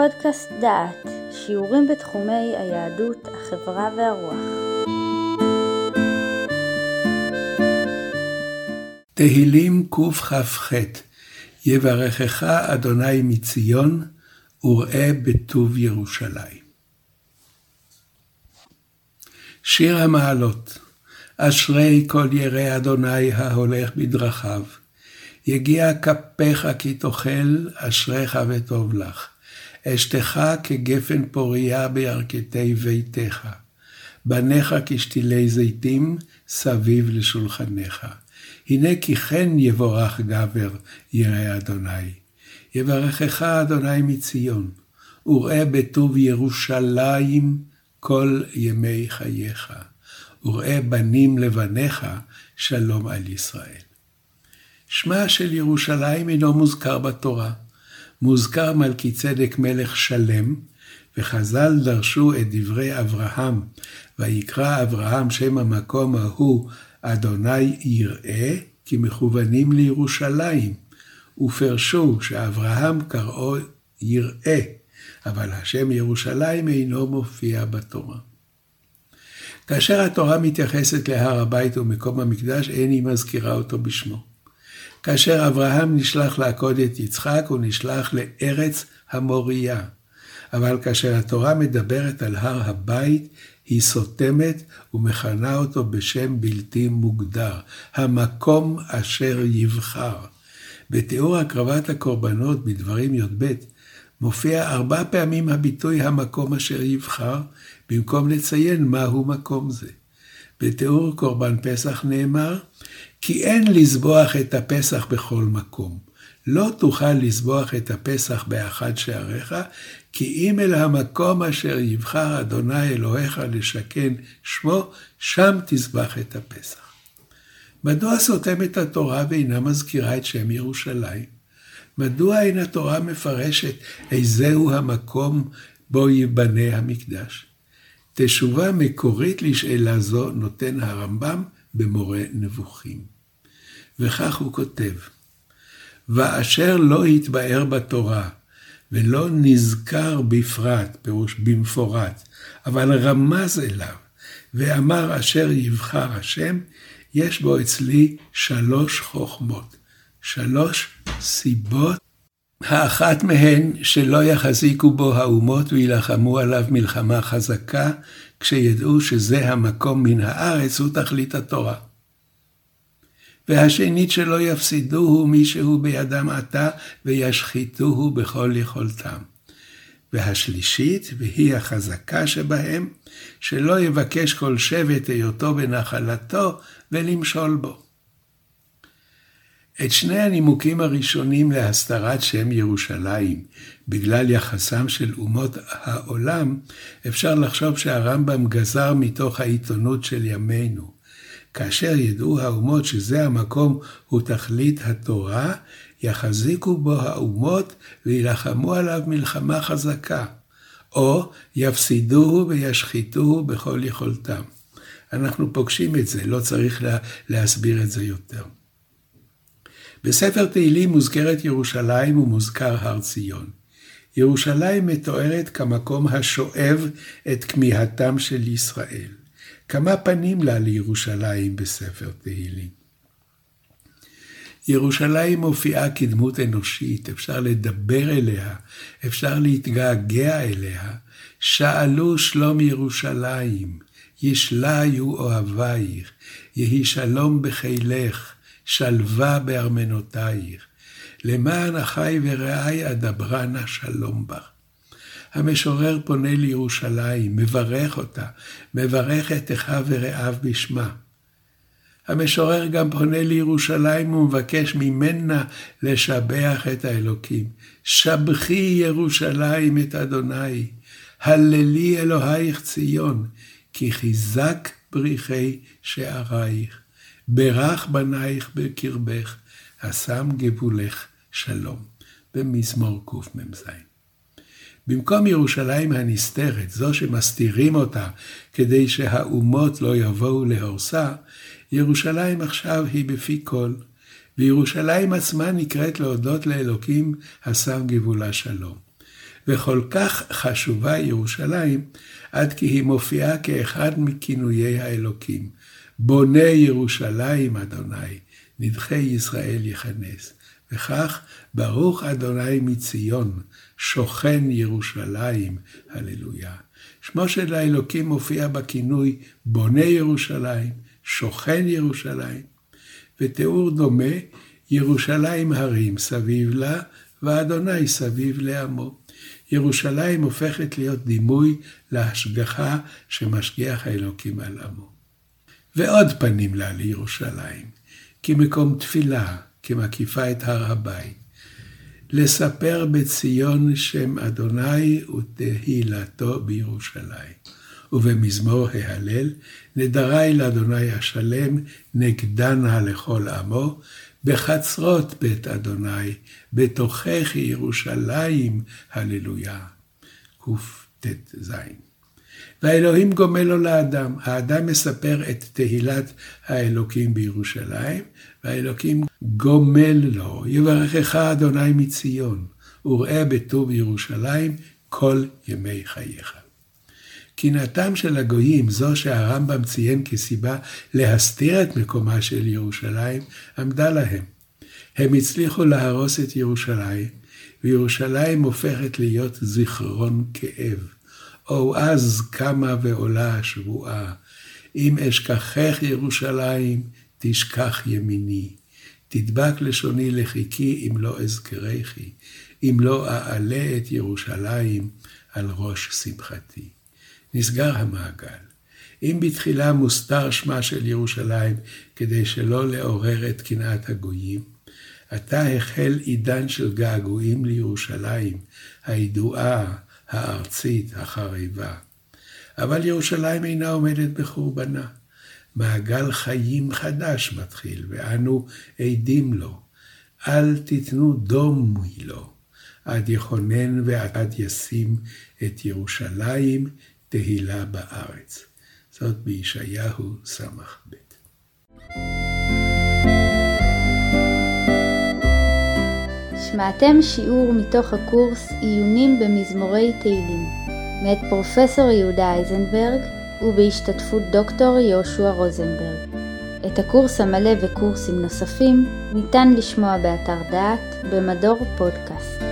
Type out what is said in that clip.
פודקאסט דעת, שיעורים בתחומי היהדות, החברה והרוח. תהילים קכ"ח יברכך אדוני מציון וראה בטוב ירושלים. שיר המעלות אשרי כל ירא אדוני ההולך בדרכיו. יגיע כפיך כי תאכל, אשריך וטוב לך. אשתך כגפן פוריה בירכתי ביתך. בניך כשתילי זיתים סביב לשולחניך. הנה כי כן יבורך גבר ירא אדוני. יברכך אדוני מציון, וראה בטוב ירושלים כל ימי חייך. וראה בנים לבניך שלום על ישראל. שמה של ירושלים אינו מוזכר בתורה. מוזכר מלכי צדק מלך שלם, וחז"ל דרשו את דברי אברהם, ויקרא אברהם שם המקום ההוא אדוני יראה, כי מכוונים לירושלים, ופרשו שאברהם קראו יראה, אבל השם ירושלים אינו מופיע בתורה. כאשר התורה מתייחסת להר הבית ומקום המקדש, אין היא מזכירה אותו בשמו. כאשר אברהם נשלח לעקוד את יצחק, הוא נשלח לארץ המוריה. אבל כאשר התורה מדברת על הר הבית, היא סותמת ומכנה אותו בשם בלתי מוגדר, המקום אשר יבחר. בתיאור הקרבת הקורבנות בדברים י"ב, מופיע ארבע פעמים הביטוי המקום אשר יבחר, במקום לציין מהו מקום זה. בתיאור קורבן פסח נאמר, כי אין לזבוח את הפסח בכל מקום. לא תוכל לזבוח את הפסח באחד שעריך, כי אם אל המקום אשר יבחר אדוני אלוהיך לשכן שמו, שם תזבח את הפסח. מדוע סותמת התורה ואינה מזכירה את שם ירושלים? מדוע אין התורה מפרשת איזהו המקום בו ייבנה המקדש? תשובה מקורית לשאלה זו נותן הרמב"ם במורה נבוכים. וכך הוא כותב, ואשר לא התבאר בתורה, ולא נזכר בפרט, פירוש במפורט, אבל רמז אליו, ואמר אשר יבחר השם, יש בו אצלי שלוש חוכמות, שלוש סיבות. האחת מהן, שלא יחזיקו בו האומות וילחמו עליו מלחמה חזקה, כשידעו שזה המקום מן הארץ הוא תכלית התורה. והשנית שלא יפסידוהו מישהו בידם עתה, וישחיתוהו בכל יכולתם. והשלישית, והיא החזקה שבהם, שלא יבקש כל שבט היותו בנחלתו, ולמשול בו. את שני הנימוקים הראשונים להסתרת שם ירושלים, בגלל יחסם של אומות העולם, אפשר לחשוב שהרמב"ם גזר מתוך העיתונות של ימינו. כאשר ידעו האומות שזה המקום הוא תכלית התורה, יחזיקו בו האומות וילחמו עליו מלחמה חזקה, או יפסידוהו וישחיתוהו בכל יכולתם. אנחנו פוגשים את זה, לא צריך לה, להסביר את זה יותר. בספר תהילים מוזכרת ירושלים ומוזכר הר ציון. ירושלים מתוארת כמקום השואב את כמיהתם של ישראל. כמה פנים לה לירושלים בספר תהילים. ירושלים מופיעה כדמות אנושית, אפשר לדבר אליה, אפשר להתגעגע אליה. שאלו שלום ירושלים, ישליו אוהבייך, יהי שלום בחילך, שלווה בארמנותייך. למען אחי ורעי אדברה נא שלום בך. המשורר פונה לירושלים, מברך אותה, מברך את אחיו ורעיו בשמה. המשורר גם פונה לירושלים ומבקש ממנה לשבח את האלוקים. שבחי ירושלים את אדוני, הללי אלוהיך ציון, כי חיזק בריחי שערייך. ברך בנייך בקרבך, השם גבולך שלום. במזמור קמ"ז. במקום ירושלים הנסתרת, זו שמסתירים אותה כדי שהאומות לא יבואו להורסה, ירושלים עכשיו היא בפי כל, וירושלים עצמה נקראת להודות לאלוקים, השם גבולה שלום. וכל כך חשובה ירושלים, עד כי היא מופיעה כאחד מכינויי האלוקים. בונה ירושלים אדוני, נדחי ישראל יכנס. וכך ברוך אדוני מציון, שוכן ירושלים, הללויה. שמו של האלוקים מופיע בכינוי בונה ירושלים, שוכן ירושלים, ותיאור דומה, ירושלים הרים סביב לה, ואדוני סביב לעמו. ירושלים הופכת להיות דימוי להשגחה שמשגיח האלוקים על עמו. ועוד פנים לה לירושלים, כמקום תפילה, כמקיפה את הר הבית. לספר בציון שם אדוני ותהילתו בירושלים. ובמזמור ההלל, נדרי לאדוני השלם, נגדנה לכל עמו, בחצרות בית אדוני, בתוכך ירושלים, הללויה. קט"ז. והאלוהים גומל לו לאדם. האדם מספר את תהילת האלוקים בירושלים, והאלוקים גומל לו, יברכך אדוני מציון, וראה בטוב ירושלים כל ימי חייך. קנאתם של הגויים, זו שהרמב"ם ציין כסיבה להסתיר את מקומה של ירושלים, עמדה להם. הם הצליחו להרוס את ירושלים, וירושלים הופכת להיות זיכרון כאב. או אז קמה ועולה השבועה, אם אשכחך ירושלים, תשכח ימיני. תדבק לשוני לחיקי אם לא אזכרכי, אם לא אעלה את ירושלים על ראש שמחתי. נסגר המעגל. אם בתחילה מוסתר שמה של ירושלים כדי שלא לעורר את קנאת הגויים, עתה החל עידן של געגועים לירושלים, הידועה, הארצית, החריבה. אבל ירושלים אינה עומדת בחורבנה. מעגל חיים חדש מתחיל, ואנו עדים לו. אל תיתנו דום לו, עד יכונן ועד ישים את ירושלים תהילה בארץ. זאת בישעיהו ס"ב. שמעתם שיעור מתוך הקורס עיונים במזמורי תהילים, מאת פרופסור יהודה אייזנברג ובהשתתפות דוקטור יהושע רוזנברג. את הקורס המלא וקורסים נוספים ניתן לשמוע באתר דעת במדור פודקאסט.